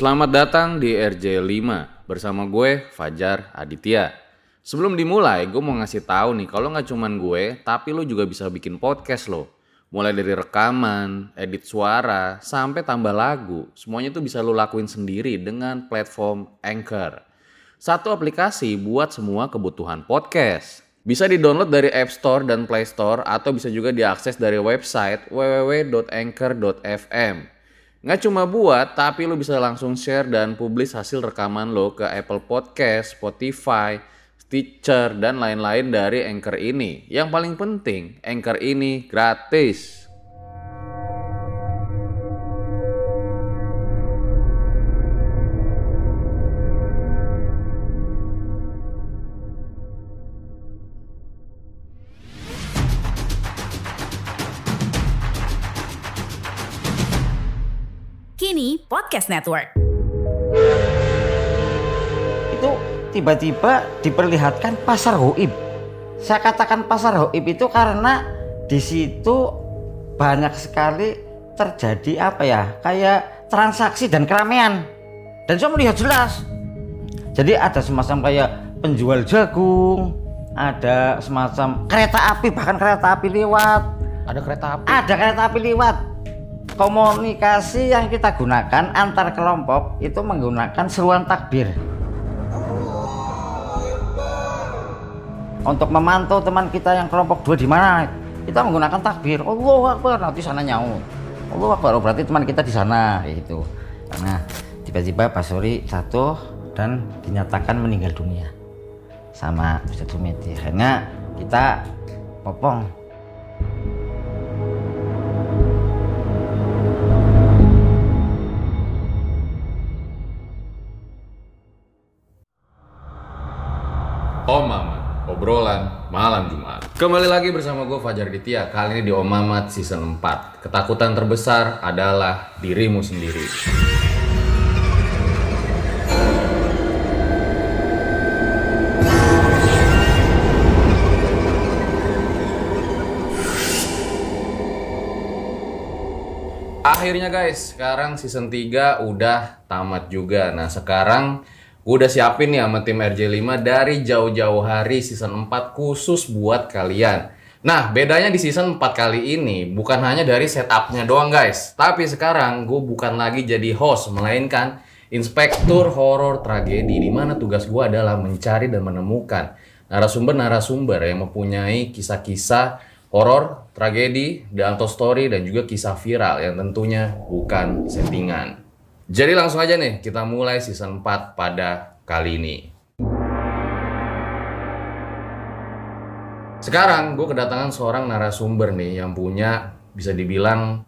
Selamat datang di RJ5 bersama gue Fajar Aditya. Sebelum dimulai, gue mau ngasih tahu nih kalau nggak cuman gue, tapi lo juga bisa bikin podcast lo. Mulai dari rekaman, edit suara, sampai tambah lagu, semuanya tuh bisa lo lakuin sendiri dengan platform Anchor. Satu aplikasi buat semua kebutuhan podcast. Bisa di-download dari App Store dan Play Store atau bisa juga diakses dari website www.anchor.fm. Nggak cuma buat, tapi lo bisa langsung share dan publish hasil rekaman lo ke Apple Podcast, Spotify, Stitcher, dan lain-lain dari Anchor ini. Yang paling penting, Anchor ini gratis. Kini Podcast Network. itu tiba-tiba diperlihatkan pasar hoib. Saya katakan pasar hoib itu karena di situ banyak sekali terjadi apa ya kayak transaksi dan keramaian dan saya melihat jelas. Jadi ada semacam kayak penjual jagung, ada semacam kereta api bahkan kereta api lewat, Ada kereta api. ada kereta api lewat. Komunikasi yang kita gunakan antar kelompok itu menggunakan seruan takbir. Untuk memantau teman kita yang kelompok dua di mana, kita menggunakan takbir. Allahu Akbar, nanti sana nyaut. Allahu Akbar, oh, berarti teman kita di sana, itu. Karena tiba-tiba Pak Suri jatuh dan dinyatakan meninggal dunia sama Ustadz Sumiti. Akhirnya kita popong obrolan malam Jumat. Kembali lagi bersama gue Fajar Ditya. Kali ini di Om Mamat season 4. Ketakutan terbesar adalah dirimu sendiri. Akhirnya guys, sekarang season 3 udah tamat juga. Nah sekarang gue udah siapin nih sama tim RJ5 dari jauh-jauh hari season 4 khusus buat kalian. Nah bedanya di season 4 kali ini bukan hanya dari setupnya doang guys. Tapi sekarang gue bukan lagi jadi host, melainkan inspektur horor tragedi. Di mana tugas gue adalah mencari dan menemukan narasumber-narasumber yang mempunyai kisah-kisah horor, tragedi, dan story dan juga kisah viral yang tentunya bukan settingan. Jadi langsung aja nih kita mulai season 4 pada kali ini. Sekarang gue kedatangan seorang narasumber nih yang punya bisa dibilang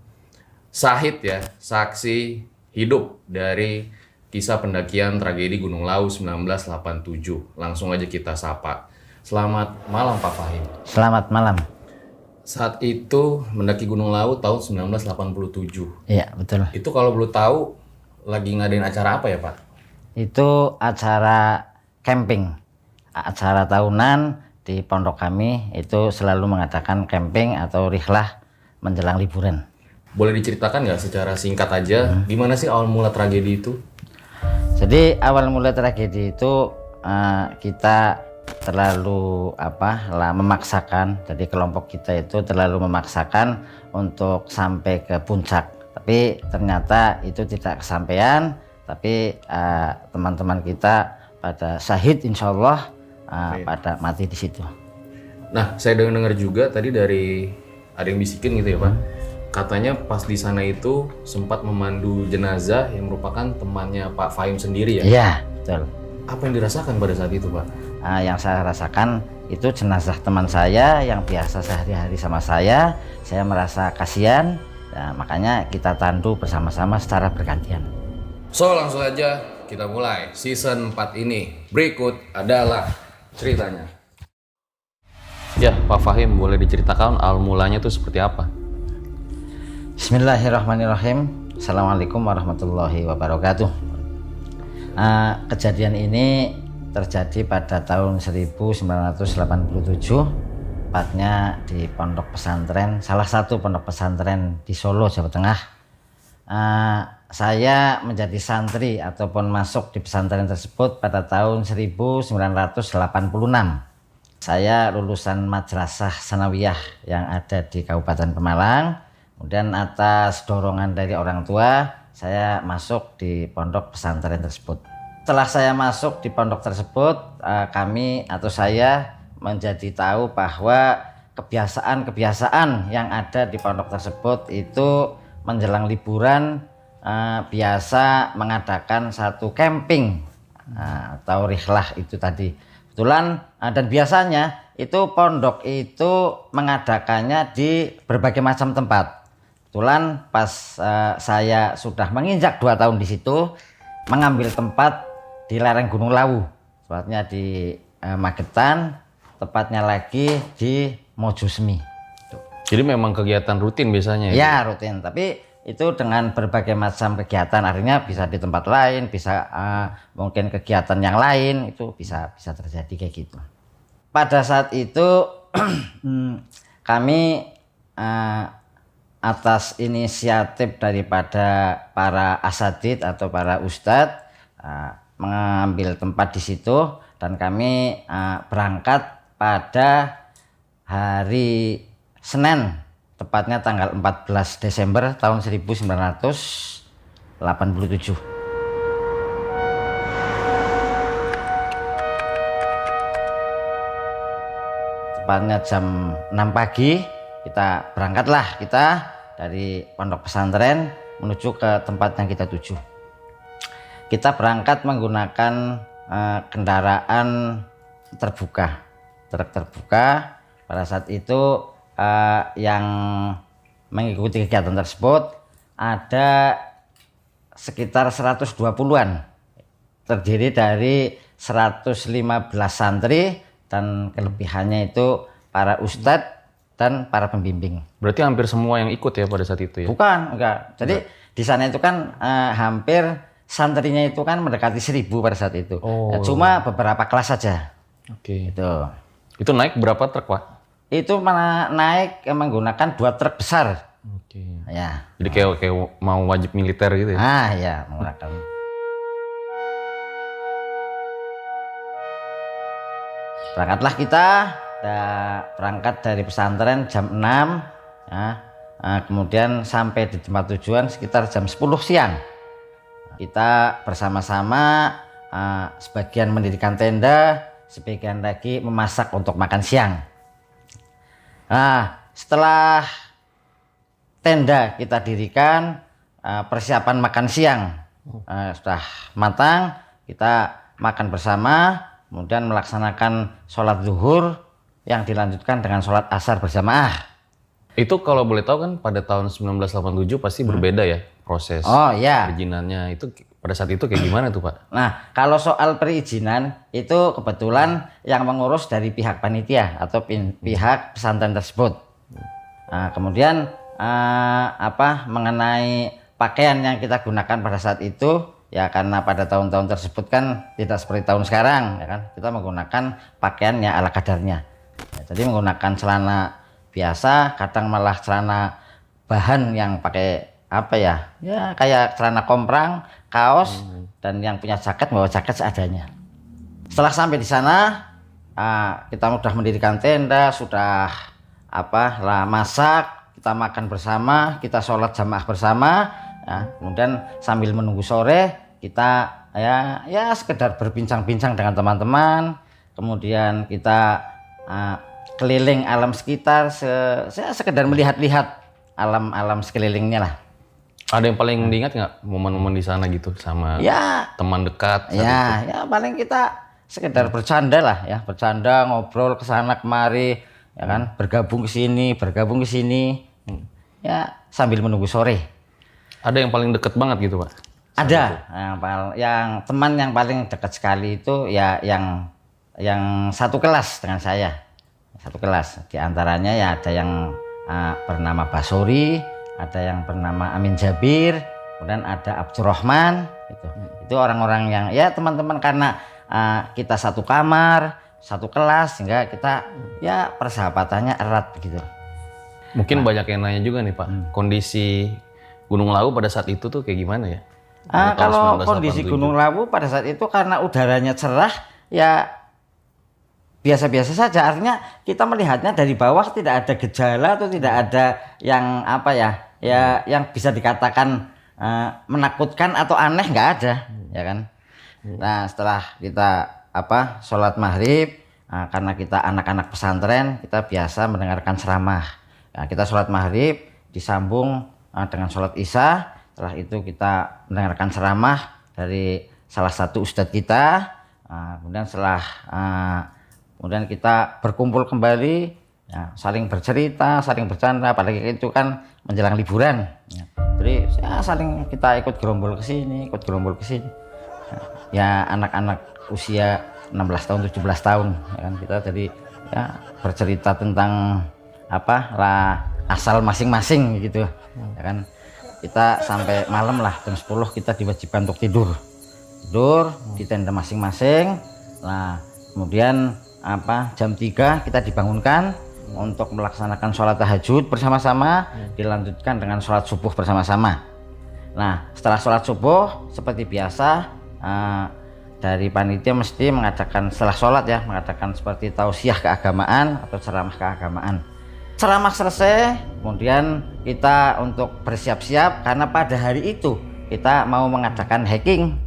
sahid ya, saksi hidup dari kisah pendakian tragedi Gunung Lau 1987. Langsung aja kita sapa. Selamat malam Pak Fahim. Selamat malam. Saat itu mendaki Gunung Lawu tahun 1987. Iya, betul. Itu kalau belum tahu lagi ngadain acara apa ya Pak? Itu acara camping. Acara tahunan di pondok kami itu selalu mengadakan camping atau rihlah menjelang liburan. Boleh diceritakan nggak secara singkat aja gimana sih awal mula tragedi itu? Jadi awal mulai tragedi itu eh, kita terlalu apa lah memaksakan. Jadi kelompok kita itu terlalu memaksakan untuk sampai ke puncak. Tapi ternyata itu tidak kesampaian. Tapi eh, teman-teman kita pada syahid insya Allah eh, pada mati di situ. Nah, saya dengar juga tadi dari ada yang bisikin gitu ya Pak. Katanya pas di sana itu sempat memandu jenazah yang merupakan temannya Pak Fahim sendiri ya. Iya betul. Apa yang dirasakan pada saat itu Pak? Ah, yang saya rasakan itu jenazah teman saya yang biasa sehari-hari sama saya. Saya merasa kasihan. Nah, makanya kita tandu bersama-sama secara bergantian. So langsung aja kita mulai season 4 ini. Berikut adalah ceritanya. Ya, Pak Fahim boleh diceritakan awal mulanya itu seperti apa? Bismillahirrahmanirrahim. Assalamualaikum warahmatullahi wabarakatuh. Ah, kejadian ini terjadi pada tahun 1987 tepatnya di pondok pesantren salah satu pondok pesantren di Solo Jawa Tengah Ah, saya menjadi santri ataupun masuk di pesantren tersebut pada tahun 1986. Saya lulusan Madrasah Sanawiyah yang ada di Kabupaten Pemalang. Kemudian atas dorongan dari orang tua, saya masuk di pondok pesantren tersebut. Setelah saya masuk di pondok tersebut, eh, kami atau saya menjadi tahu bahwa kebiasaan-kebiasaan yang ada di pondok tersebut itu menjelang liburan eh, biasa mengadakan satu camping eh, atau rihlah itu tadi. Kebetulan eh, dan biasanya itu pondok itu mengadakannya di berbagai macam tempat. Kebetulan pas eh, saya sudah menginjak dua tahun di situ mengambil tempat di lereng Gunung Lawu, tepatnya di eh, Magetan, tepatnya lagi di Mojosemi. Jadi memang kegiatan rutin biasanya ya? Ya rutin, tapi itu dengan berbagai macam kegiatan, artinya bisa di tempat lain, bisa eh, mungkin kegiatan yang lain itu bisa bisa terjadi kayak gitu. Pada saat itu hmm, kami eh, atas inisiatif daripada para asatid atau para ustadz eh, mengambil tempat di situ dan kami eh, berangkat pada hari Senin tepatnya tanggal 14 Desember tahun 1987 tepatnya jam 6 pagi kita berangkatlah kita dari pondok pesantren menuju ke tempat yang kita tuju. Kita berangkat menggunakan eh, kendaraan terbuka truk terbuka pada saat itu eh, yang mengikuti kegiatan tersebut ada sekitar 120-an terdiri dari 115 santri dan kelebihannya itu para ustadz dan para pembimbing. Berarti hampir semua yang ikut ya pada saat itu ya? Bukan, enggak. Jadi di sana itu kan eh, hampir santrinya itu kan mendekati seribu pada saat itu. Oh. Cuma beberapa kelas saja. Oke. Itu. Itu naik berapa truk Pak? Itu mana- naik menggunakan dua truk besar. Oke. Ya. Jadi kayak kayak mau wajib militer gitu ya? Ah, ya, menggunakan. Berangkatlah kita, kita berangkat dari pesantren jam 6 ya. Nah, kemudian sampai di tempat tujuan sekitar jam 10 siang. Kita bersama-sama eh, sebagian mendirikan tenda, sebagian lagi memasak untuk makan siang. Nah, setelah tenda kita dirikan, eh, persiapan makan siang eh, sudah matang, kita makan bersama, kemudian melaksanakan sholat zuhur yang dilanjutkan dengan sholat asar berjamaah. Itu kalau boleh tahu kan pada tahun 1987 pasti berbeda ya proses Oh ya, perizinannya. Itu pada saat itu kayak gimana tuh Pak? Nah, kalau soal perizinan itu kebetulan yang mengurus dari pihak panitia atau pihak pesantren tersebut. Nah, kemudian eh, apa mengenai pakaian yang kita gunakan pada saat itu ya karena pada tahun-tahun tersebut kan tidak seperti tahun sekarang ya kan kita menggunakan pakaian ya ala kadarnya. Ya, jadi menggunakan celana biasa, kadang malah celana bahan yang pakai apa ya? Ya kayak celana komprang, kaos dan yang punya jaket bawa jaket seadanya. Setelah sampai di sana, ah, kita sudah mendirikan tenda, sudah apa lah masak, kita makan bersama, kita sholat jamaah bersama, ya, kemudian sambil menunggu sore kita ya ya sekedar berbincang-bincang dengan teman-teman, kemudian kita ah, keliling alam sekitar, se, se- sekedar melihat-lihat alam-alam sekelilingnya lah. Ada yang paling diingat nggak momen-momen di sana gitu sama Ya teman dekat? saat itu? Ya, ya paling kita sekedar bercanda lah ya, bercanda ngobrol ke sana kemari, ya kan, bergabung ke sini, bergabung ke sini. Ya, sambil menunggu sore. Ada yang paling deket banget gitu Pak? Ada yang yang teman yang paling dekat sekali itu ya yang yang satu kelas dengan saya. Satu kelas. Di antaranya ya ada yang ah, bernama Basori, ada yang bernama Amin Jabir, kemudian ada Abdurrahman itu. Itu orang-orang yang ya teman-teman karena ah, kita satu kamar, satu kelas sehingga kita ya persahabatannya erat begitu. Mungkin banyak yang nanya juga nih Pak, kondisi Gunung Lawu pada saat itu tuh kayak gimana ya? Ah, kalau 1987. kondisi Gunung Lawu pada saat itu karena udaranya cerah ya biasa-biasa saja artinya kita melihatnya dari bawah tidak ada gejala atau tidak ada yang apa ya ya yang bisa dikatakan eh, menakutkan atau aneh nggak ada ya kan? Nah setelah kita apa sholat maghrib ah, karena kita anak-anak pesantren kita biasa mendengarkan ceramah. Nah, kita sholat maghrib disambung ah, dengan sholat isya setelah itu kita mendengarkan ceramah dari salah satu ustadz kita. Ah, kemudian setelah ah, kemudian kita berkumpul kembali ya, saling bercerita saling bercanda apalagi itu kan menjelang liburan. Ya. jadi ya, saling kita ikut gerombol ke sini ikut gerombol ke sini. Ya anak-anak usia 16 tahun 17 tahun ya kan kita jadi ya bercerita tentang apa lah asal masing-masing gitu. Ya kan kita sampai malam lah jam 10 kita diwajibkan untuk tidur. Tidur di tenda masing-masing. Nah kemudian apa jam 3 kita dibangunkan untuk melaksanakan sholat tahajud bersama-sama dilanjutkan dengan sholat subuh bersama-sama Nah, setelah sholat subuh seperti biasa eh, dari panitia mesti mengadakan setelah sholat ya mengadakan seperti tausiah keagamaan atau ceramah keagamaan. Ceramah selesai, kemudian kita untuk bersiap-siap karena pada hari itu kita mau mengadakan hacking.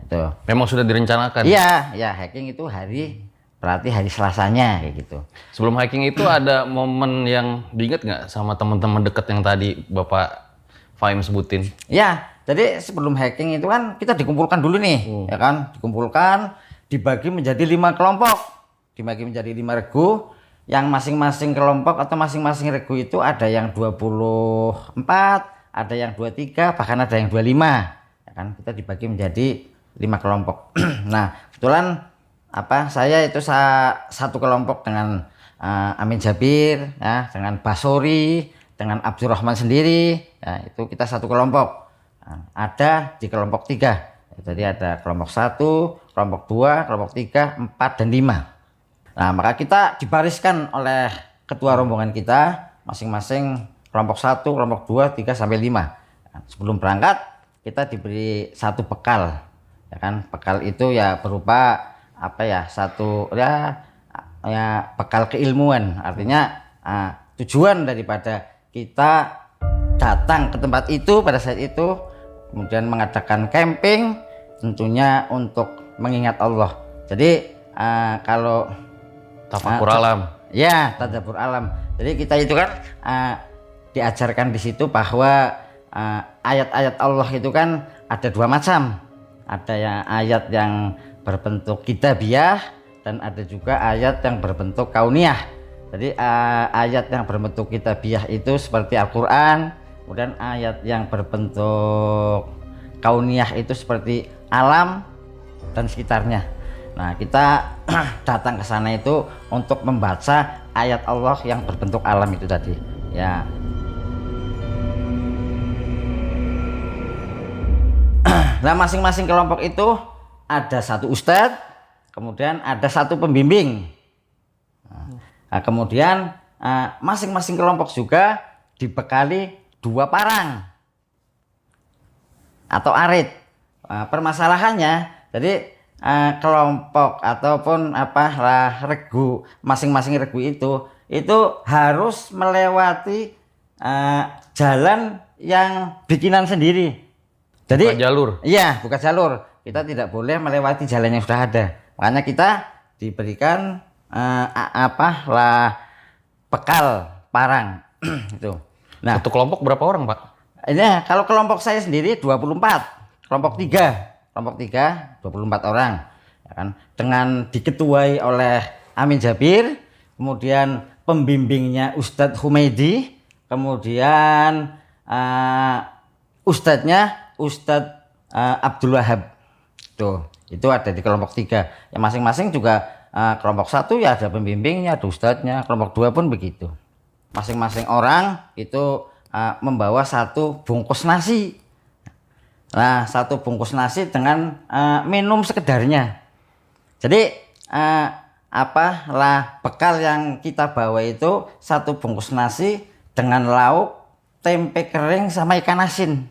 Itu. Memang sudah direncanakan. Iya, ya hacking itu hari berarti hari Selasanya kayak gitu. Sebelum hiking itu ada momen yang diingat nggak sama teman-teman dekat yang tadi Bapak Faim sebutin? Ya, jadi sebelum hacking itu kan kita dikumpulkan dulu nih, ya kan? Dikumpulkan, dibagi menjadi lima kelompok, dibagi menjadi lima regu. Yang masing-masing kelompok atau masing-masing regu itu ada yang 24, ada yang 23, bahkan ada yang 25. Ya kan? Kita dibagi menjadi lima kelompok. nah, kebetulan apa? Saya itu sa- satu kelompok dengan eh, Amin Jabir, ya, dengan Basori, dengan Abdurrahman sendiri, ya, itu kita satu kelompok. Nah, ada di kelompok tiga. Jadi ada kelompok satu, kelompok dua, kelompok tiga, empat dan lima. Nah maka kita dibariskan oleh ketua rombongan kita masing-masing kelompok satu, kelompok dua, tiga sampai lima. Nah, sebelum berangkat kita diberi satu bekal, ya kan? Bekal itu ya berupa apa ya satu ya ya bekal keilmuan. Artinya ah, tujuan daripada kita datang ke tempat itu pada saat itu kemudian mengadakan camping tentunya untuk mengingat Allah. Jadi eh, kalau Tafakur Ah, alam. Ya, tadabbur alam. Jadi kita itu kan eh, diajarkan di situ bahwa ayat-ayat Allah itu kan ada dua macam. Ada yang ayat yang berbentuk kitabiah dan ada juga ayat yang berbentuk kauniyah. Jadi eh, ayat yang berbentuk kitabiah itu seperti Al-Qur'an, kemudian ayat yang berbentuk kauniyah itu seperti alam dan sekitarnya. Nah, kita datang ke sana itu untuk membaca ayat Allah yang berbentuk alam itu tadi. Ya. Nah, masing-masing kelompok itu ada satu ustadz, kemudian ada satu pembimbing. Nah, kemudian eh, masing-masing kelompok juga dibekali dua parang atau arit. Nah, permasalahannya, jadi eh, kelompok ataupun apa regu masing-masing regu itu itu harus melewati eh, jalan yang bikinan sendiri. Jadi Bukan jalur. Iya, bukan jalur. Kita tidak boleh melewati jalan yang sudah ada. Makanya kita diberikan eh, apa lah bekal parang itu. Nah, Satu kelompok berapa orang, Pak? ini kalau kelompok saya sendiri 24. Kelompok 3. Kelompok 3 24 orang. Ya kan? Dengan diketuai oleh Amin Jabir, kemudian pembimbingnya Ustadz Humaidi, kemudian eh, ustadznya Ustadz eh, Abdul Wahab. Tuh, itu ada di kelompok 3. Ya masing-masing juga eh, kelompok satu ya ada pembimbingnya, ada ustadznya, kelompok dua pun begitu masing-masing orang itu uh, membawa satu bungkus nasi. Nah, satu bungkus nasi dengan uh, minum sekedarnya. Jadi uh, apa lah bekal yang kita bawa itu satu bungkus nasi dengan lauk, tempe kering sama ikan asin.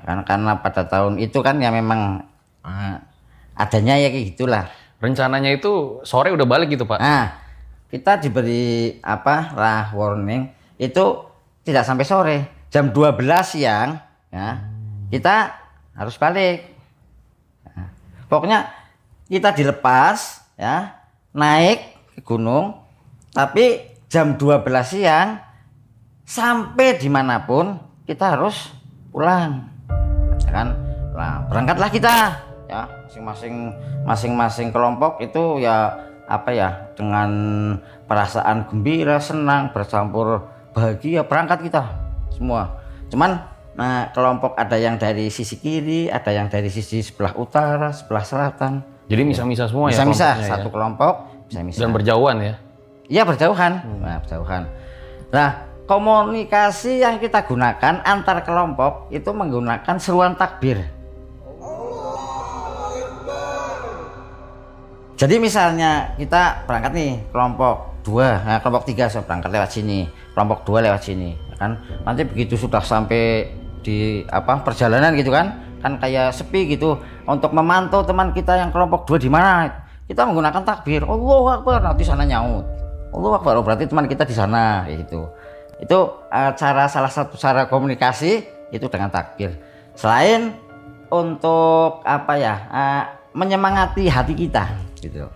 Karena pada tahun itu kan ya memang eh, adanya ya kayak gitulah. Rencananya itu sore udah balik gitu, Pak. Nah, kita diberi apa lah warning. Itu tidak sampai sore. Jam 12 siang ya kita harus balik. Nah, pokoknya kita dilepas ya naik ke gunung tapi jam 12 siang sampai di mana pun kita harus pulang. Ya kan? Nah berangkatlah kita ya masing-masing masing-masing kelompok itu ya apa ya dengan perasaan gembira senang bercampur bahagia berangkat kita semua cuman nah kelompok ada yang dari sisi kiri ada yang dari sisi sebelah utara sebelah selatan Jadi misa-misa semua ya bisa-bisa kelompoknya ya? satu kelompok bisa-bisa Dan berjauhan ya. Iya berjauhan. Nah, berjauhan. Nah, komunikasi yang kita gunakan antar kelompok itu menggunakan seruan takbir. Jadi misalnya kita berangkat nih kelompok dua, nah, kelompok tiga saya berangkat lewat sini, kelompok dua lewat sini, ya kan? Nanti begitu sudah sampai di apa perjalanan gitu kan, kan kayak sepi gitu. Untuk memantau teman kita yang kelompok dua di mana, kita menggunakan takbir. Allahu Akbar, nanti sana nyaut. Allahu Akbar, oh, berarti teman kita di sana, gitu. Itu eh, cara salah satu cara komunikasi itu dengan takbir. Selain untuk apa ya eh, menyemangati hati kita gitu.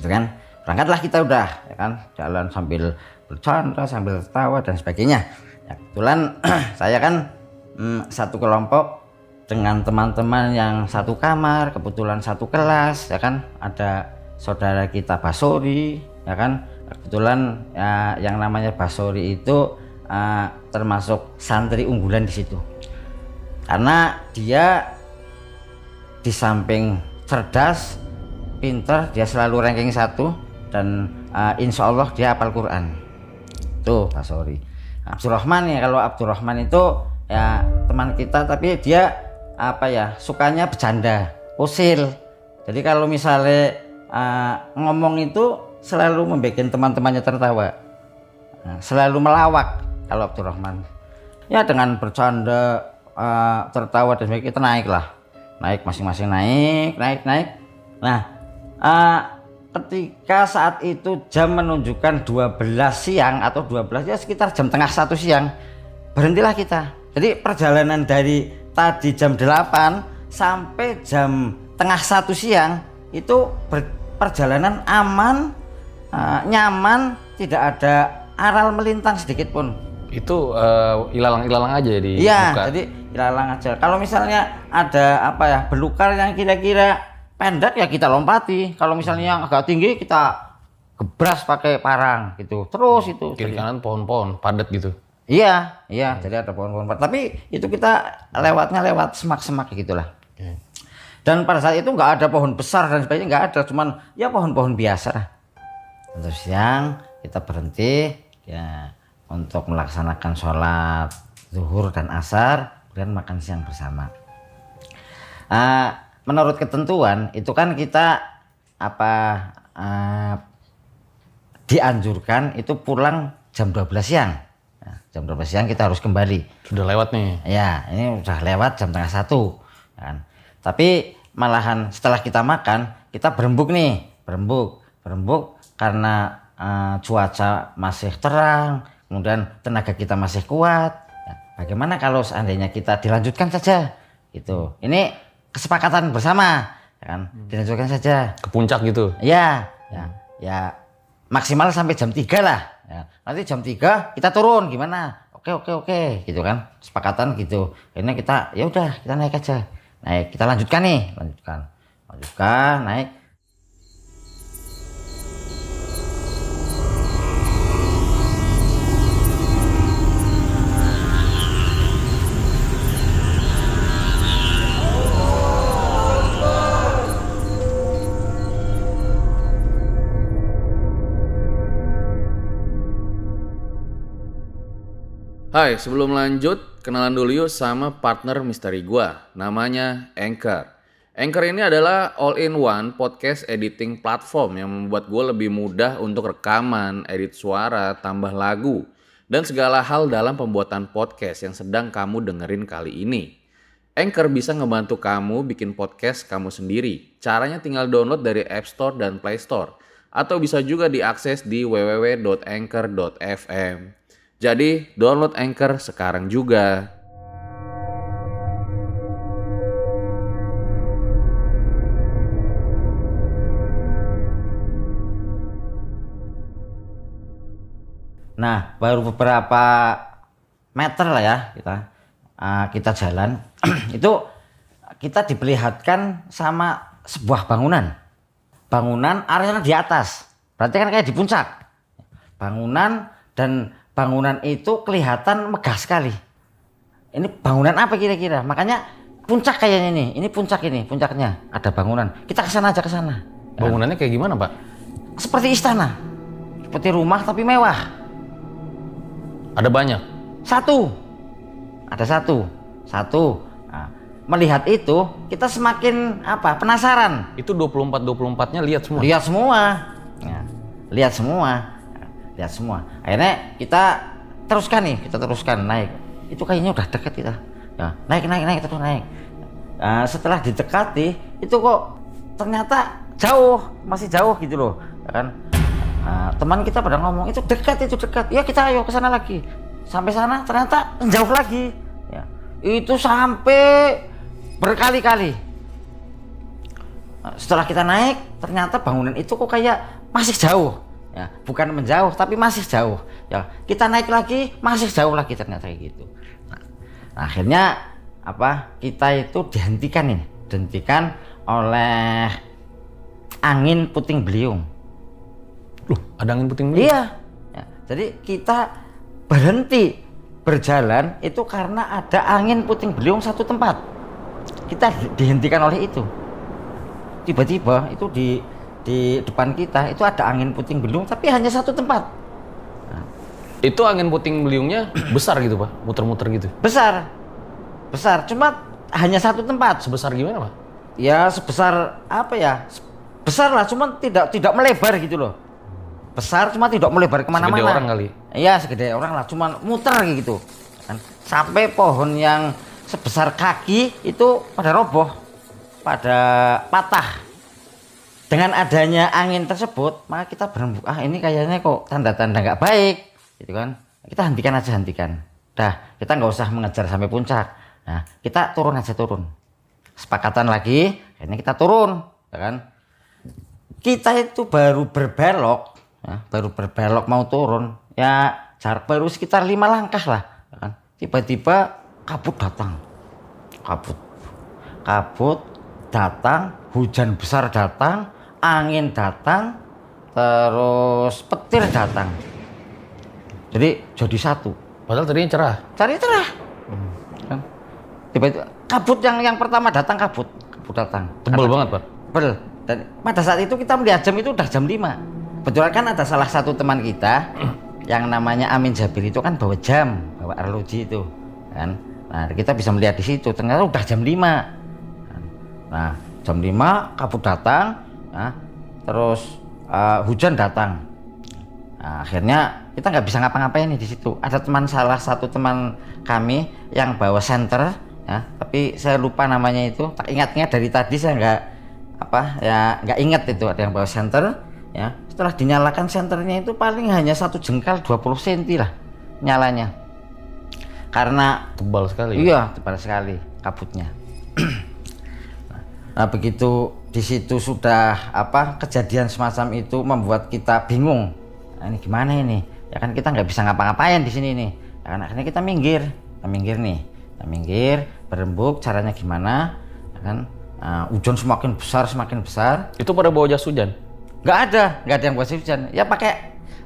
Itu kan? Berangkatlah kita udah ya kan? Jalan sambil bercanda sambil tertawa dan sebagainya. Ya, kebetulan saya kan mm, satu kelompok dengan teman-teman yang satu kamar kebetulan satu kelas ya kan? Ada saudara kita Basori ya kan? Kebetulan ya, yang namanya Basori itu eh, termasuk santri unggulan di situ. Karena dia di samping cerdas, pinter, dia selalu ranking satu dan uh, insya Allah dia hafal Quran. Tuh Pak Sori. Abdurrahman ya kalau Abdurrahman itu ya teman kita tapi dia apa ya sukanya bercanda, usil. Jadi kalau misalnya uh, ngomong itu selalu membuat teman-temannya tertawa. Nah, selalu melawak kalau Abdurrahman. Ya dengan bercanda, uh, tertawa dan sebagainya kita naik lah naik masing-masing naik naik naik nah eh, ketika saat itu jam menunjukkan 12 siang atau 12 ya sekitar jam tengah satu siang berhentilah kita jadi perjalanan dari tadi jam 8 sampai jam tengah satu siang itu perjalanan aman eh, nyaman tidak ada aral melintang sedikit pun Itu eh, ilalang-ilalang aja di Iya, muka. jadi ilalang aja. Kalau misalnya ada apa ya belukar yang kira-kira pendek ya kita lompati. Kalau misalnya yang agak tinggi kita gebras pakai parang gitu. Terus itu. kiri Jadi- kanan pohon-pohon padat gitu. Iya, iya. Jadi ada pohon-pohon. Tapi itu kita lewatnya lewat semak-semak gitulah. Dan pada saat itu nggak ada pohon besar dan sebagainya nggak ada, cuman ya pohon-pohon biasa. lah. Terus siang kita berhenti ya untuk melaksanakan sholat zuhur dan asar dan makan siang bersama. Ah, menurut ketentuan itu kan kita apa ah, dianjurkan itu pulang jam 12 siang. Nah, jam 12 siang kita harus kembali. Sudah lewat nih. Ya, ini udah lewat jam tengah satu. Kan. Tapi malahan setelah kita makan, kita berembuk nih, berembuk, berembuk karena eh, cuaca masih terang, kemudian tenaga kita masih kuat. Ya, bagaimana kalau seandainya kita dilanjutkan saja? Gitu. Ini kesepakatan bersama, ya kan? Dilanjutkan saja. Ke puncak gitu. Ya, ya, ya maksimal sampai jam 3 lah. Ya. Nanti jam 3 kita turun gimana? Oke, oke, oke, gitu kan. Sepakatan gitu. Akhirnya kita ya udah, kita naik aja. Naik, kita lanjutkan nih, lanjutkan. Lanjutkan, naik. Hai, sebelum lanjut, kenalan dulu yuk sama partner misteri gua. Namanya Anchor. Anchor ini adalah all-in-one podcast editing platform yang membuat gue lebih mudah untuk rekaman, edit suara, tambah lagu, dan segala hal dalam pembuatan podcast yang sedang kamu dengerin kali ini. Anchor bisa ngebantu kamu bikin podcast kamu sendiri. Caranya tinggal download dari App Store dan Play Store. Atau bisa juga diakses di www.anchor.fm. Jadi, download Anchor sekarang juga. Nah, baru beberapa meter lah ya kita uh, kita jalan itu kita diperlihatkan sama sebuah bangunan. Bangunan areanya di atas. Berarti kan kayak di puncak. Bangunan dan bangunan itu kelihatan megah sekali. Ini bangunan apa kira-kira? Makanya puncak kayaknya ini. Ini puncak ini, puncaknya ada bangunan. Kita ke sana aja ke sana. Bangunannya kayak gimana, Pak? Seperti istana. Seperti rumah tapi mewah. Ada banyak. Satu. Ada satu. Satu. Nah, melihat itu, kita semakin apa? Penasaran. Itu 24 24-nya lihat semua. Lihat semua. Nah, lihat semua. Lihat semua. Akhirnya kita teruskan nih, kita teruskan naik. Itu kayaknya udah dekat kita. Nah, naik naik naik terus naik. Nah, setelah didekati, itu kok ternyata jauh, masih jauh gitu loh, ya kan? Nah, teman kita pada ngomong itu dekat itu dekat. Ya kita ayo ke sana lagi. Sampai sana ternyata jauh lagi. Ya. Itu sampai berkali-kali. Nah, setelah kita naik, ternyata bangunan itu kok kayak masih jauh. Ya, bukan menjauh tapi masih jauh. Ya, kita naik lagi masih jauh lagi ternyata kayak gitu. Nah, akhirnya apa? Kita itu dihentikan ini, dihentikan oleh angin puting beliung Loh, ada angin puting beliung? Iya. Ya, jadi kita berhenti berjalan itu karena ada angin puting beliung satu tempat. Kita di- dihentikan oleh itu. Tiba-tiba itu di di depan kita itu ada angin puting beliung tapi hanya satu tempat. Itu angin puting beliungnya besar gitu, Pak? Muter-muter gitu. Besar. Besar, cuma hanya satu tempat. Sebesar gimana, Pak? Ya sebesar apa ya? Besar lah, cuma tidak tidak melebar gitu loh. Besar cuma tidak melebar ke mana-mana. Segede orang kali. Iya segede orang lah, cuma muter gitu. Sampai pohon yang sebesar kaki itu pada roboh, pada patah. Dengan adanya angin tersebut, maka kita berembuk, ah ini kayaknya kok tanda-tanda nggak baik, gitu kan? Kita hentikan aja hentikan. Dah, kita nggak usah mengejar sampai puncak. Nah, kita turun aja turun. Sepakatan lagi, akhirnya kita turun, ya kan? Kita itu baru berbelok, ya, baru berbelok mau turun, ya jarak baru sekitar lima langkah lah, ya kan? Tiba-tiba kabut datang, kabut, kabut datang, hujan besar datang, angin datang, terus petir datang. Jadi jadi satu. Padahal tadinya cerah. Cari cerah. Kan? Tiba-tiba kabut yang yang pertama datang kabut, kabut datang. Tebel banget, Pak. Tebel. Dan pada saat itu kita melihat jam itu udah jam 5. Kebetulan kan ada salah satu teman kita yang namanya Amin Jabir itu kan bawa jam, bawa arloji itu, kan. Nah, kita bisa melihat di situ ternyata udah jam 5. Nah, jam 5 kabut datang, nah, terus eh, hujan datang. Nah, akhirnya kita nggak bisa ngapa-ngapain nih di situ. Ada teman salah satu teman kami yang bawa senter, ya, tapi saya lupa namanya itu. Tak ingatnya dari tadi saya nggak apa ya nggak ingat itu ada yang bawa senter, ya. Setelah dinyalakan senternya itu paling hanya satu jengkal 20 cm lah nyalanya. Karena Tebal sekali. Iya, tebal sekali kabutnya. nah, begitu di situ sudah apa kejadian semacam itu membuat kita bingung. Nah, ini gimana ini? Ya kan kita nggak bisa ngapa-ngapain di sini nih. Ya kan akhirnya kita minggir, kita minggir nih, kita minggir, berembuk. Caranya gimana? Ya kan nah, hujan semakin besar, semakin besar. Itu pada bawa jas hujan. nggak ada nggak ada yang buat hujan ya pakai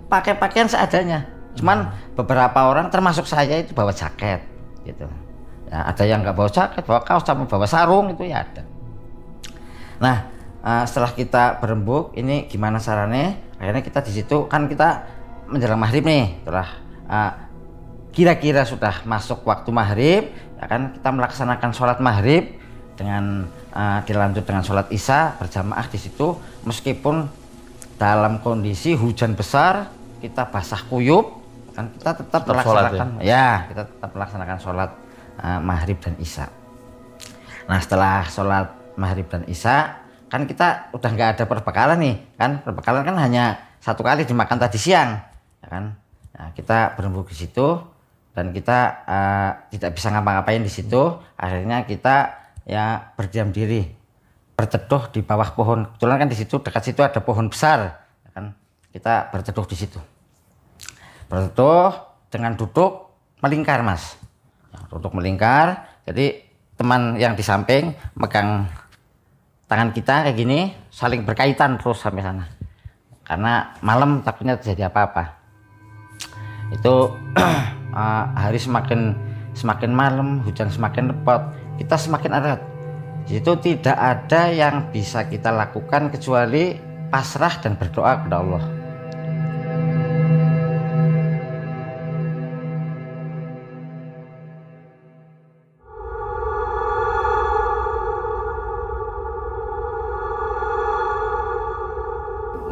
pakai pakaian seadanya cuman beberapa orang termasuk saya itu bawa jaket gitu ya, ada yang nggak bawa jaket bawa kaos sama bawa sarung itu ya ada nah eh, setelah kita berembuk ini gimana caranya akhirnya kita di situ kan kita menjelang maghrib nih setelah eh, kira-kira sudah masuk waktu maghrib ya kan? Kita melaksanakan sholat maghrib dengan eh, dilanjut dengan sholat isya berjamaah di situ. Meskipun dalam kondisi hujan besar kita basah kuyup kan kita tetap, Tetap sholat melaksanakan ya? kita tetap melaksanakan sholat eh, maghrib dan isya. Nah setelah sholat maghrib dan isya kan kita udah nggak ada perbekalan nih kan? Perbekalan kan hanya satu kali dimakan tadi siang ya kan? Nah, kita berembuk di situ dan kita eh, tidak bisa ngapa-ngapain di situ akhirnya kita ya berdiam diri berteduh di bawah pohon. Kebetulan kan di situ dekat situ ada pohon besar ya kan? Kita berteduh di situ. Berteduh dengan duduk melingkar mas. Ya, duduk melingkar jadi teman yang di samping megang tangan kita kayak gini saling berkaitan terus sampai sana. Karena malam takutnya terjadi apa-apa. Itu eh, hari semakin semakin malam hujan semakin lebat kita semakin erat itu tidak ada yang bisa kita lakukan kecuali pasrah dan berdoa kepada Allah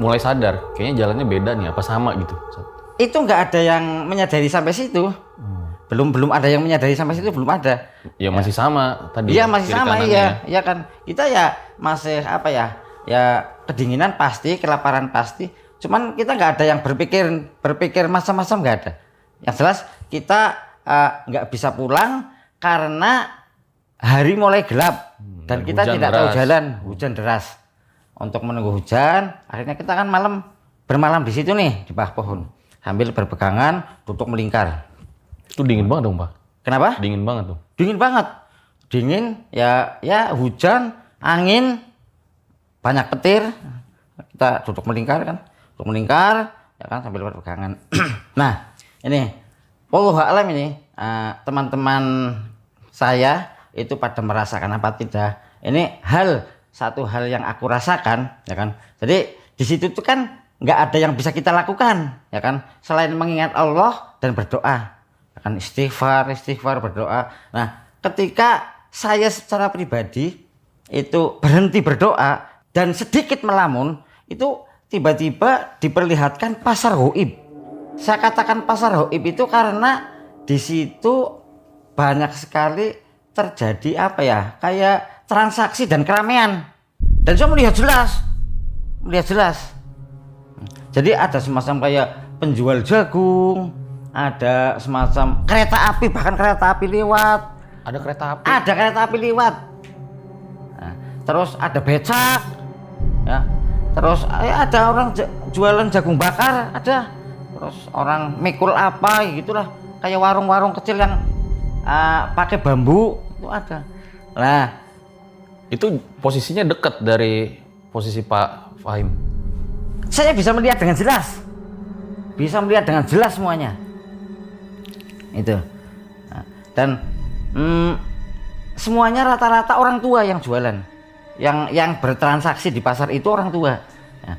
Mulai sadar, kayaknya jalannya beda nih, apa sama gitu. itu nggak ada yang menyadari sampai situ belum belum ada yang menyadari sampai situ belum ada Ya masih sama tadi. Iya masih sama iya, ya. iya kan. Kita ya masih apa ya? Ya kedinginan pasti, kelaparan pasti. Cuman kita nggak ada yang berpikir berpikir macam-macam nggak ada. Yang jelas kita eh, nggak bisa pulang karena hari mulai gelap dan dan kita tidak tahu deras. jalan, hujan deras. Untuk menunggu hujan, akhirnya kita kan malam bermalam di situ nih di bawah pohon sambil berpegangan duduk melingkar. Itu dingin banget dong, Pak. Kenapa? Dingin banget tuh. dingin banget dingin ya ya hujan angin banyak petir kita duduk melingkar kan duduk melingkar ya kan sambil berpegangan nah ini wallahu alam ini eh, teman-teman saya itu pada merasakan apa tidak ini hal satu hal yang aku rasakan ya kan jadi di situ tuh kan nggak ada yang bisa kita lakukan ya kan selain mengingat Allah dan berdoa akan istighfar, istighfar, berdoa. Nah, ketika saya secara pribadi itu berhenti berdoa dan sedikit melamun, itu tiba-tiba diperlihatkan pasar goib. Saya katakan pasar goib itu karena di situ banyak sekali terjadi apa ya, kayak transaksi dan keramaian. Dan saya melihat jelas, melihat jelas. Jadi ada semacam kayak penjual jagung, ada semacam kereta api bahkan kereta api lewat, Ada kereta api. ada kereta api lewat. Nah, terus ada becak, ya. Terus ya ada orang jualan jagung bakar, ada. Terus orang mikul apa gitulah, kayak warung-warung kecil yang ah, pakai bambu itu ada. Nah, Itu posisinya dekat dari posisi Pak Fahim. saya bisa melihat dengan jelas. Bisa melihat dengan jelas semuanya. Itu. Nah, dan mm, semuanya rata-rata orang tua yang jualan. Yang yang bertransaksi di pasar itu orang tua. Nah,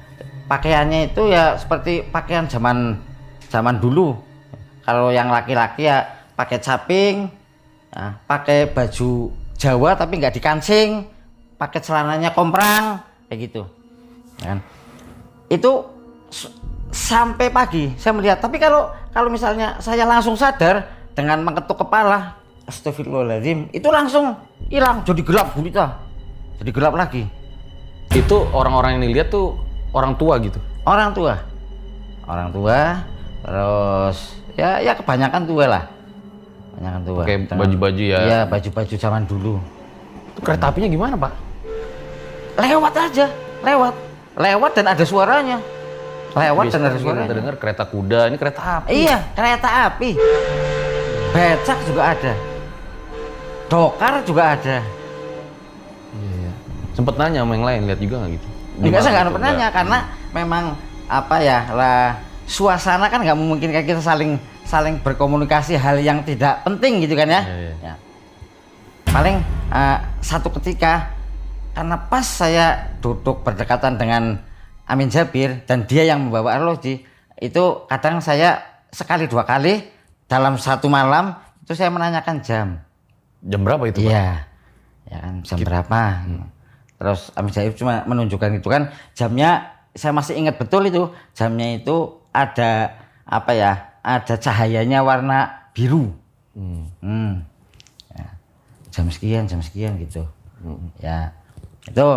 pakaiannya itu ya seperti pakaian zaman zaman dulu. Kalau yang laki-laki ya pakai caping nah, pakai baju Jawa tapi nggak dikancing pakai celananya komprang kayak gitu ya kan? Itu sampai pagi saya melihat. Tapi kalau kalau misalnya saya langsung sadar dengan mengetuk kepala astagfirullahaladzim itu langsung hilang. Jadi gelap gulita jadi gelap lagi. Itu orang-orang yang dilihat tuh orang tua gitu. orang tua. Orang tua terus ya ya kebanyakan tua lah. Kebanyakan tua. Pakai baju-baju ya. iya baju-baju zaman dulu. Itu kereta apinya gimana, Pak? Lewat aja lewat lewat dan ada suaranya lewat dan ada suaranya dengar kereta kuda, ini kereta api. Iya, kereta api. Becak juga ada. Dokar juga ada. Iya. Sempet nanya sama yang lain, lihat juga nggak gitu? Enggak saya nggak tuh, pernah nanya karena memang apa ya lah suasana kan nggak memungkinkan kita saling saling berkomunikasi hal yang tidak penting gitu kan ya. Iya, iya. Ya. Paling eh, satu ketika karena pas saya duduk berdekatan dengan Amin Jabir dan dia yang membawa arloji itu kadang saya sekali dua kali dalam satu malam itu saya menanyakan jam. Jam berapa itu, Pak? Iya. Ya kan jam berapa? Terus Amin Jaib cuma menunjukkan itu kan jamnya saya masih ingat betul itu jamnya itu ada apa ya? Ada cahayanya warna biru. Hmm. Hmm. Ya. Jam sekian, jam sekian gitu. Ya, itu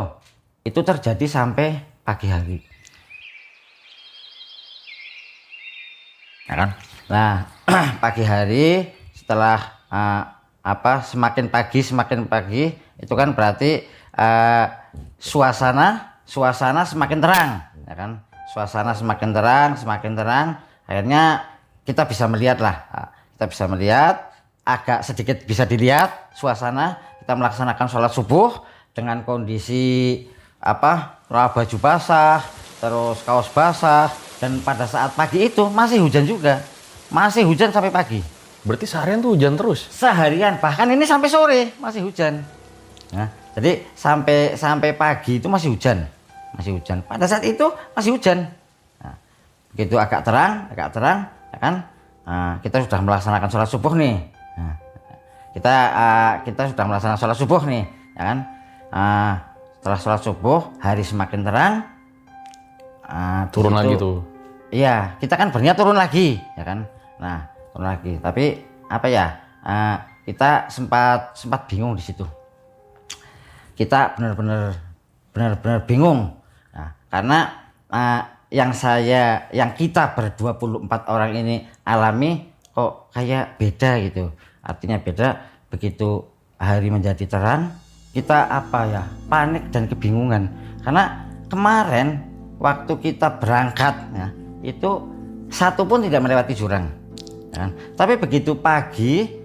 itu terjadi sampai pagi hari. Ya kan? Nah, pagi hari setelah eh, apa semakin pagi semakin pagi itu kan berarti eh, suasana suasana semakin terang, ya kan? Suasana semakin terang, semakin terang, akhirnya kita bisa melihat lah, Ah, kita bisa melihat agak sedikit bisa dilihat suasana kita melaksanakan sholat subuh dengan kondisi apa baju basah terus kaos basah dan pada saat pagi itu masih hujan juga. Masih hujan sampai pagi. Berarti seharian tuh hujan terus. seharian bahkan ini sampai sore masih hujan. Nah, jadi sampai sampai pagi itu masih hujan. Masih hujan. Pada saat itu masih hujan. Nah, begitu agak terang agak terang ya kan? Nah, kita sudah melaksanakan sholat subuh nih. Nah, kita ah, kita sudah melaksanakan sholat subuh nih ya kan Ah, setelah sholat subuh hari semakin terang ah, Turun situ- lagi tuh. Iya, kita kan berniat turun lagi, ya kan? Nah, turun lagi. Tapi apa ya? eh, kita sempat sempat bingung di situ. Kita benar-benar benar-benar bingung. Nah, karena eh, yang saya, yang kita berdua puluh empat orang ini alami kok kayak beda gitu. Artinya beda. Begitu hari menjadi terang, kita apa ya? Panik dan kebingungan. Karena kemarin waktu kita berangkat ya, itu satu pun tidak melewati jurang. ya kan? Tapi begitu pagi,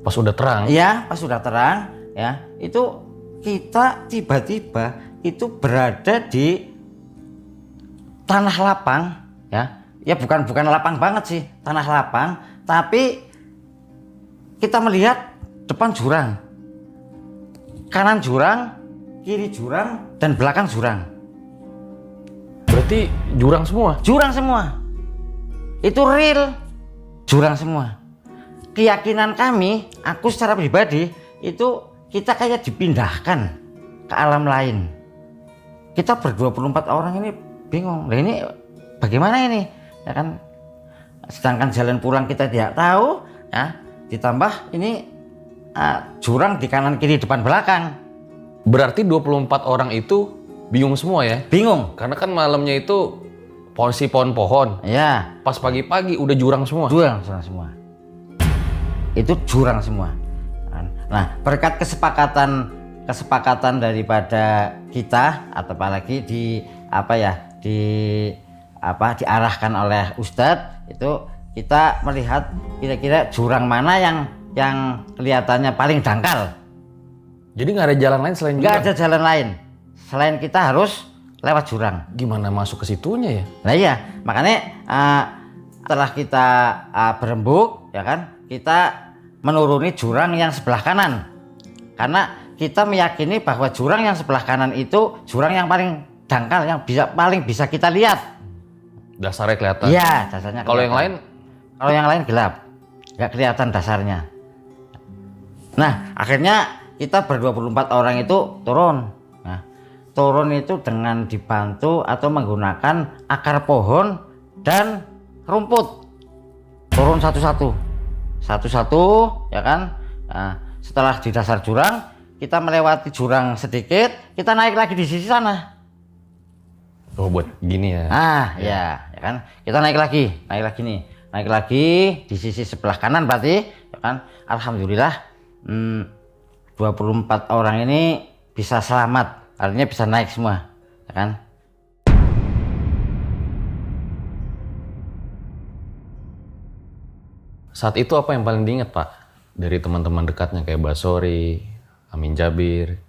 Pas udah terang. ya pas sudah terang, ya itu kita tiba-tiba itu berada di tanah lapang, ya, ya bukan bukan lapang banget sih, tanah lapang, tapi kita melihat depan jurang, kanan jurang, kiri jurang, dan belakang jurang. Berarti jurang semua. jurang semua. Itu real. Jurang semua. Keyakinan kami aku secara pribadi itu kita kayak dipindahkan ke alam lain. Kita ber 24 orang ini bingung. Nah ini bagaimana ini? Ya kan? Sedangkan jalan pulang kita tidak tahu ya. Ditambah ini ah, jurang di kanan kiri depan belakang Berarti 24 orang itu bingung semua ya. bingung Karena kan malamnya itu posisi pohon-pohon. ya Pas pagi-pagi udah jurang semua. jurang jurang semua itu jurang semua nah berkat kesepakatan kesepakatan daripada kita atau apalagi di apa ya di apa diarahkan oleh Ustadz itu kita melihat kira-kira jurang mana yang yang kelihatannya paling dangkal Jadi nggak ada jalan lain selain nggak ada jalan lain selain kita harus lewat jurang Gimana masuk ke situnya ya? Nah iya, makanya eh, setelah kita eh, berembuk, ya kan, kita menuruni jurang yang sebelah kanan. Karena kita meyakini bahwa jurang yang sebelah kanan itu jurang yang paling dangkal, yang bisa paling bisa kita lihat. Dasarnya kelihatan. Iya, dasarnya. Kalau yang lain kalau yang lain gelap, nggak kelihatan dasarnya. Nah, akhirnya kita ber 24 orang itu turun. Nah, turun itu dengan dibantu atau menggunakan akar pohon dan rumput. Turun satu-satu. Satu-satu, ya kan? Nah, setelah di dasar jurang, kita melewati jurang sedikit, kita naik lagi di sisi sana. oh buat gini ya. Ah, ya, ya kan? Kita naik lagi, naik lagi nih. Naik lagi di sisi sebelah kanan berarti, ya kan? Alhamdulillah hmm, 24 orang ini bisa selamat. Artinya bisa naik semua, ya kan? Saat itu apa yang paling diingat Pak? Dari teman-teman dekatnya kayak Basori, Amin Jabir.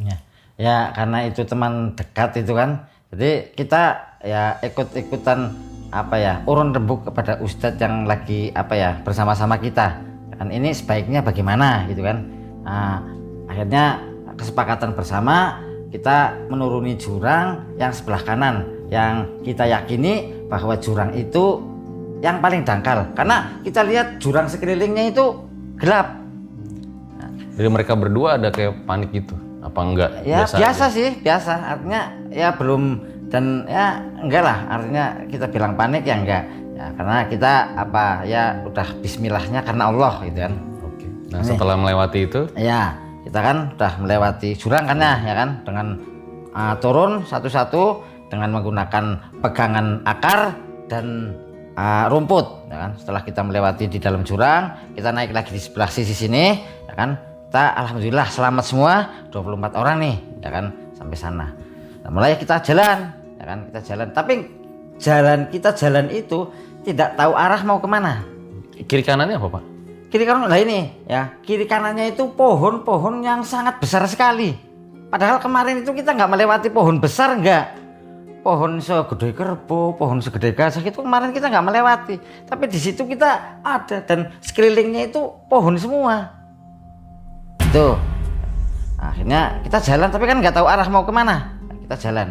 Ya. ya, karena itu teman dekat itu kan. Jadi kita ya ikut-ikutan apa ya urun rembuk kepada ustadz yang lagi apa ya bersama-sama kita kan ini sebaiknya bagaimana gitu kan Nah, akhirnya kesepakatan bersama kita menuruni jurang yang sebelah kanan yang kita yakini bahwa jurang itu yang paling dangkal karena kita lihat jurang sekelilingnya itu gelap Jadi mereka berdua ada kayak panik gitu. Apa enggak? ya biasa, aja? sih biasa artinya ya belum dan ya enggak lah artinya kita bilang panik ya enggak ya karena kita apa? Ya udah Bismillahnya karena Allah gitu kan. Oke. Nah setelah melewati itu, ya kita kan udah melewati jurang kan ya, ya kan? Dengan uh, turun satu-satu dengan menggunakan pegangan akar dan uh, rumput ya kan? Setelah kita melewati di dalam jurang kita naik lagi di sebelah sisi sini ya kan? Kita alhamdulillah selamat semua. 24 orang nih ya kan? Sampai sana. Nah, mulai kita jalan ya kan? Kita jalan. Tapi jalan kita jalan itu tidak tahu arah mau ke mana. Kiri kanannya apa, Pak? kiri kanan lah ini ya. Kiri kanannya itu pohon-pohon yang sangat besar sekali. Padahal kemarin itu kita nggak melewati pohon besar nggak. Pohon segede kerbau pohon segede gajah itu kemarin kita nggak melewati. Tapi di situ kita ada dan sekelilingnya itu pohon semua. Itu akhirnya kita jalan tapi kan nggak tahu arah mau ke mana. Kita jalan.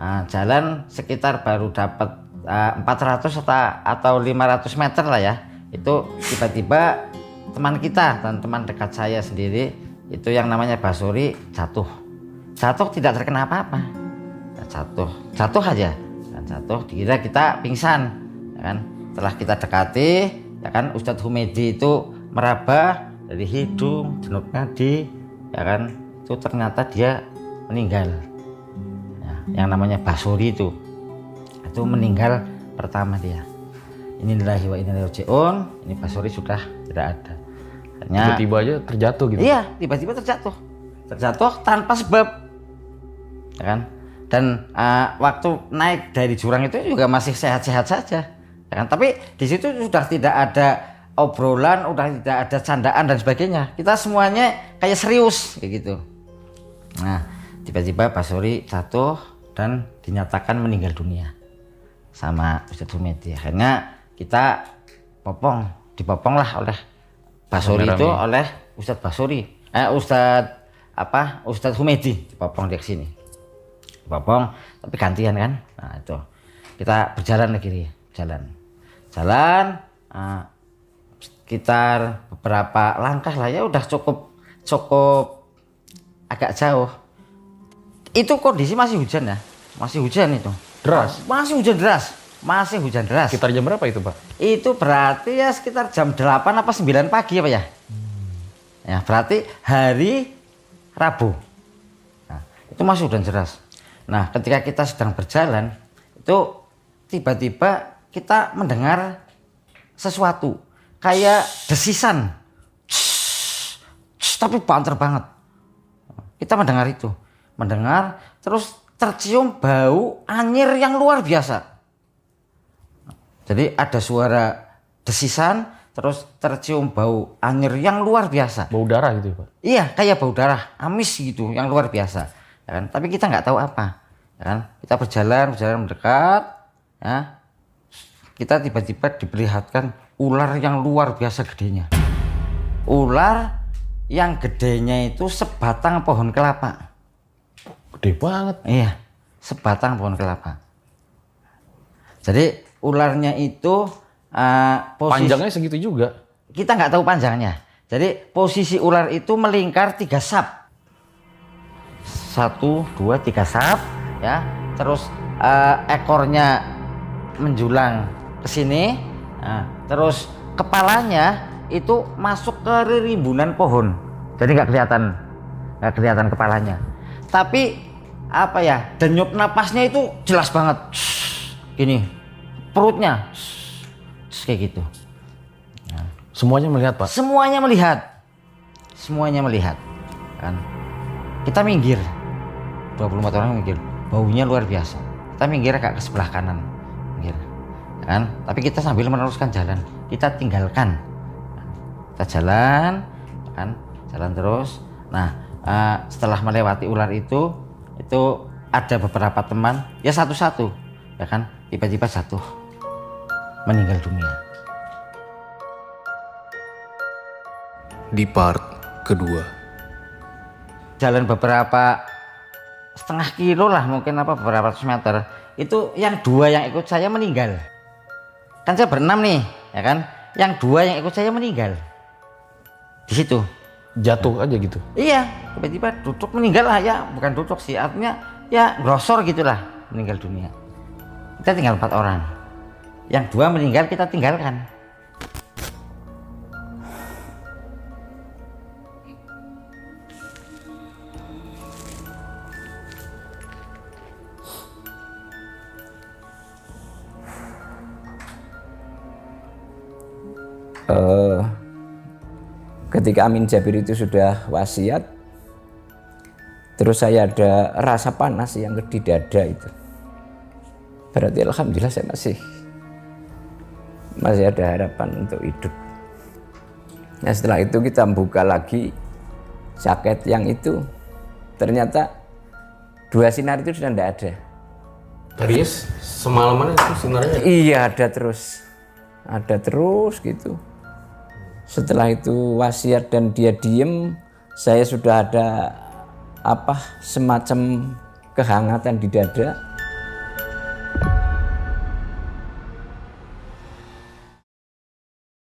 Nah, jalan sekitar baru dapat 400 atau atau 500 meter lah ya. Itu tiba-tiba teman kita dan teman dekat saya sendiri itu yang namanya Basuri jatuh. Jatuh tidak terkena apa-apa. Jatuh. Jatuh aja. Dan jatuh dikira kita pingsan ya kan? Setelah kita dekati ya kan Ustadz Humedi itu meraba dari hidung jenuk nadi ya kan? Itu ternyata dia meninggal. Ya, yang namanya Basuri itu itu meninggal pertama dia. Inillahi wa inna raji'un. Ini Basuri sudah tidak ada. Hanya Tiba-tiba aja terjatuh gitu. iya tiba-tiba terjatuh. Terjatuh tanpa sebab. Ya kan? Dan uh, waktu naik dari jurang itu juga masih sehat-sehat saja. Ya kan? Tapi di situ sudah tidak ada obrolan udah tidak ada candaan dan sebagainya. Kita semuanya kayak serius kayak gitu. Nah tiba-tiba Basuri jatuh dan dinyatakan meninggal dunia sama Ustadz Humedi akhirnya kita popong dipopong lah oleh Basuri itu oleh Ustadz Basuri eh Ustadz apa? Ustadz Humedi dipopong di sini. Dipopong tapi gantian kan? Nah itu. Kita berjalan lagi nih jalan. Jalan ah, sekitar beberapa langkah lah ya udah cukup cukup agak jauh. Itu kondisi masih hujan ya? Masih hujan itu Deras? masih hujan deras. Masih hujan deras. Sekitar jam berapa itu, Pak? itu berarti ya sekitar jam 8 apa 9 pagi apa ya? Ya berarti hari Rabu. Nah, itu masih hujan deras. Nah ketika kita sedang berjalan itu tiba-tiba kita mendengar sesuatu. Kayak desisan. Tapi banter banget. Kita mendengar itu. Mendengar terus tercium bau anyir yang luar biasa. Jadi ada suara desisan terus tercium bau anyir yang luar biasa. Bau darah gitu ya, Pak? iya kayak bau darah amis gitu yang luar biasa ya kan? Tapi kita nggak tahu apa ya kan? Kita berjalan berjalan mendekat ya. Kita tiba-tiba diperlihatkan ular yang luar biasa gedenya. Ular yang gedenya itu sebatang pohon kelapa Gede banget. Iya, sebatang pohon kelapa. Jadi ularnya itu uh, posisi Panjangnya segitu juga. kita nggak tahu panjangnya. Jadi posisi ular itu melingkar tiga sap. Satu, dua, tiga sap, ya. Terus uh, ekornya menjulang ke sini. Nah, terus kepalanya itu masuk ke rimbunan pohon. Jadi nggak kelihatan, nggak kelihatan kepalanya. Tapi apa ya denyut napasnya itu jelas banget. Gini, perutnya kayak gitu. Semuanya melihat, Pak. Semuanya melihat. Semuanya melihat. Kan. Kita minggir. 24 orang minggir. Baunya luar biasa. Kita minggir agak ke sebelah kanan. Minggir. Kan? Tapi kita sambil meneruskan jalan. Kita tinggalkan. Kita jalan, kan? Jalan terus. Nah, eh, setelah melewati ular itu, itu ada beberapa teman, ya satu-satu, ya kan? Tiba-tiba jatuh, meninggal dunia. di part kedua. jalan beberapa setengah kilo lah mungkin apa beberapa ratus meter itu yang dua yang ikut saya meninggal kan saya berenam nih ya kan yang dua yang ikut saya meninggal di situ Jatuh aja gitu. iya tiba-tiba duduk meninggal lah ya. Bukan duduk sih artinya ya grosor gitulah meninggal dunia. Kita tinggal empat orang. Yang dua meninggal kita tinggalkan ketika Amin Jabir itu sudah wasiat terus saya ada rasa panas yang di dada itu. Berarti alhamdulillah saya masih masih ada harapan untuk hidup. Nah setelah itu kita buka lagi jaket yang itu. Ternyata dua sinar itu sudah tidak ada. Tadinya semalaman itu sebenarnya Iya ada terus, ada terus gitu. Setelah itu wasiat dan dia diem, saya sudah ada apa semacam kehangatan di dada.